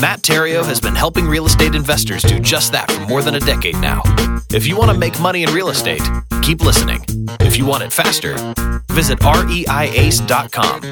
Matt Theriault has been helping real estate investors do just that for more than a decade now. If you want to make money in real estate, keep listening. If you want it faster, visit reiace.com.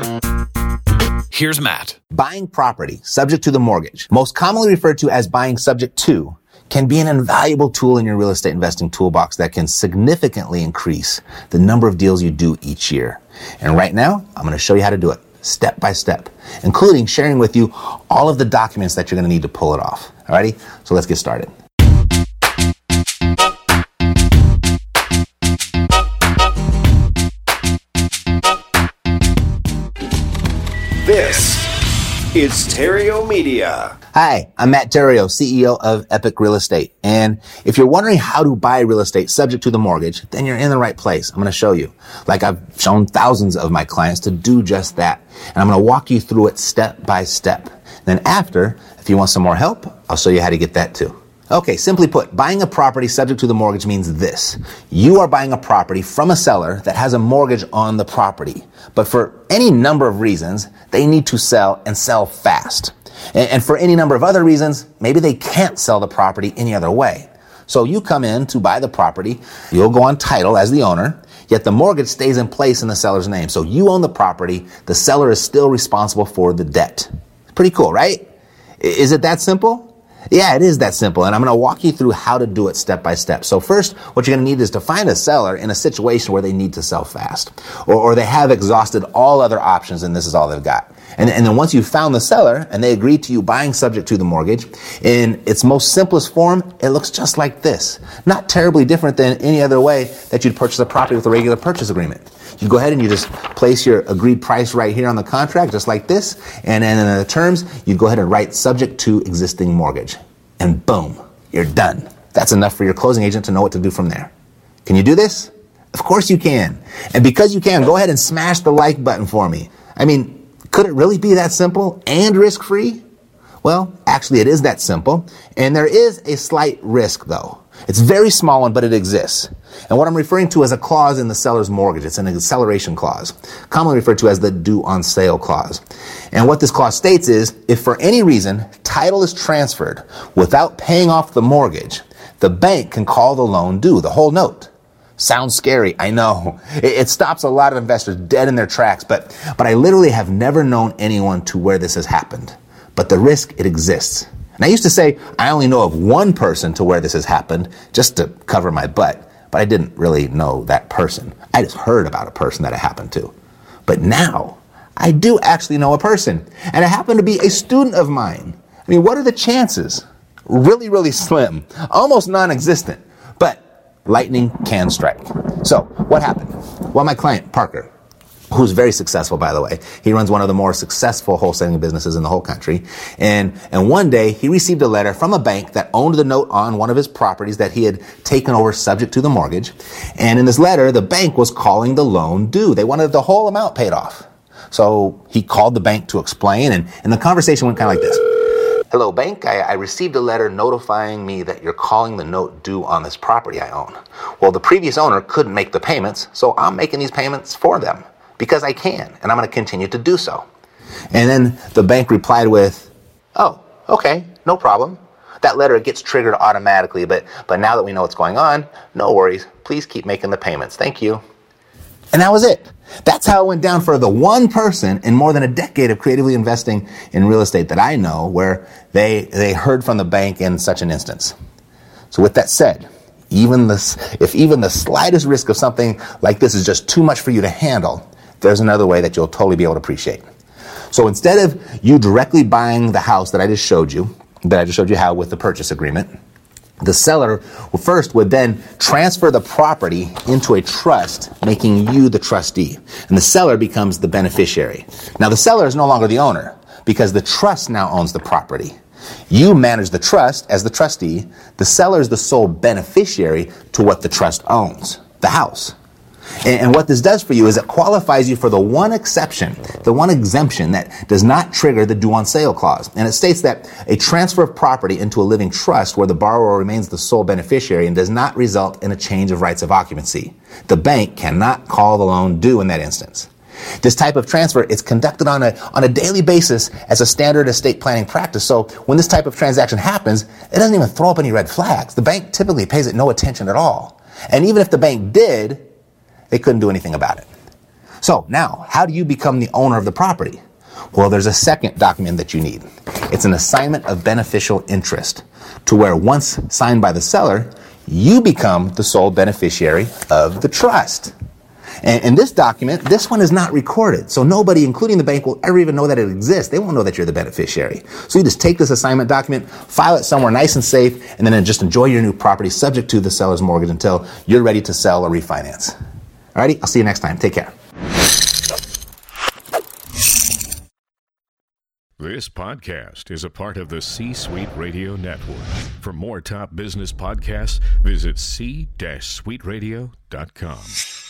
Here's Matt. Buying property subject to the mortgage, most commonly referred to as buying subject to, can be an invaluable tool in your real estate investing toolbox that can significantly increase the number of deals you do each year. And right now, I'm going to show you how to do it step by step, including sharing with you all of the documents that you're going to need to pull it off. Alrighty? So let's get started. Is Theriault Media. Hi, I'm Matt Theriault, CEO of Epic Real Estate. And if you're wondering how to buy real estate subject to the mortgage, then you're in the right place. I'm going to show you. Like I've shown thousands of my clients to do just that. And I'm going to walk you through it step by step. Then after, if you want some more help, I'll show you how to get that too. Okay, simply put, buying a property subject to the mortgage means this. You are buying a property from a seller that has a mortgage on the property. But for any number of reasons, they need to sell and sell fast. And for any number of other reasons, maybe they can't sell the property any other way. So you come in to buy the property, you'll go on title as the owner, yet the mortgage stays in place in the seller's name. So you own the property, the seller is still responsible for the debt. Pretty cool, right? Is it that simple? Yeah, it is that simple. And I'm going to walk you through how to do it step by step. So first, what you're going to need is to find a seller in a situation where they need to sell fast or, or they have exhausted all other options and this is all they've got. And, and then once you've found the seller and they agree to you buying subject to the mortgage, in its most simplest form, it looks just like this. Not terribly different than any other way that you'd purchase a property with a regular purchase agreement. You go ahead and you just place your agreed price right here on the contract, just like this. And then in the terms, you go ahead and write subject to existing mortgage. And boom, you're done. That's enough for your closing agent to know what to do from there. Can you do this? Of course you can. And because you can, go ahead and smash the like button for me. I mean, could it really be that simple and risk free? Well, actually, it is that simple. And there is a slight risk, though. It's very small one, but it exists. And what I'm referring to as a clause in the seller's mortgage. It's an acceleration clause, commonly referred to as the due on sale clause. And what this clause states is, if for any reason title is transferred without paying off the mortgage, the bank can call the loan due, the whole note. Sounds scary, I know. It, it, stops a lot of investors dead in their tracks, but, but I literally have never known anyone to where this has happened. But the risk, it exists. And I used to say, I only know of one person to where this has happened, just to cover my butt, but I didn't really know that person. I just heard about a person that it happened to. But now, I do actually know a person, and it happened to be a student of mine. I mean, what are the chances? Really, really slim, almost non existent, but lightning can strike. So, what happened? Well, my client, Parker, who's very successful, by the way. He runs one of the more successful wholesaling businesses in the whole country. And, and one day he received a letter from a bank that owned the note on one of his properties that he had taken over subject to the mortgage. And in this letter, the bank was calling the loan due. They wanted the whole amount paid off. So he called the bank to explain and, and the conversation went kind of like this. Hello, bank. I, I, received a letter notifying me that you're calling the note due on this property I own. Well, the previous owner couldn't make the payments, so I'm making these payments for them because I can, and I'm going to continue to do so. And then the bank replied with, Oh, okay, no problem. That letter gets triggered automatically, but, but now that we know what's going on, no worries. Please keep making the payments. Thank you. And that was it. That's how it went down for the one person in more than a decade of creatively investing in real estate that I know where they, they heard from the bank in such an instance. So with that said, even this, if even the slightest risk of something like this is just too much for you to handle, there's another way that you'll totally be able to appreciate. So instead of you directly buying the house that I just showed you, that I just showed you how with the purchase agreement, the seller first would then transfer the property into a trust, making you the trustee. And the seller becomes the beneficiary. Now the seller is no longer the owner because the trust now owns the property. You manage the trust as the trustee. The seller is the sole beneficiary to what the trust owns, the house. And, and, what this does for you is it qualifies you for the one exception, the one exemption that does not trigger the due on sale clause. And it states that a transfer of property into a living trust where the borrower remains the sole beneficiary and does not result in a change of rights of occupancy. The bank cannot call the loan due in that instance. This type of transfer is conducted on a, on a daily basis as a standard estate planning practice. So when this type of transaction happens, it doesn't even throw up any red flags. The bank typically pays it no attention at all. And even if the bank did, they couldn't do anything about it. So now, how do you become the owner of the property? Well, there's a second document that you need. It's an assignment of beneficial interest to where once signed by the seller, you become the sole beneficiary of the trust. And in this document, this one is not recorded. So nobody, including the bank, will ever even know that it exists. They won't know that you're the beneficiary. So you just take this assignment document, file it somewhere nice and safe, and then just enjoy your new property subject to the seller's mortgage until you're ready to sell or refinance. Alrighty, I'll see you next time. Take care. This podcast is a part of the C Suite Radio Network. For more top business podcasts, visit c-suiteradio.com.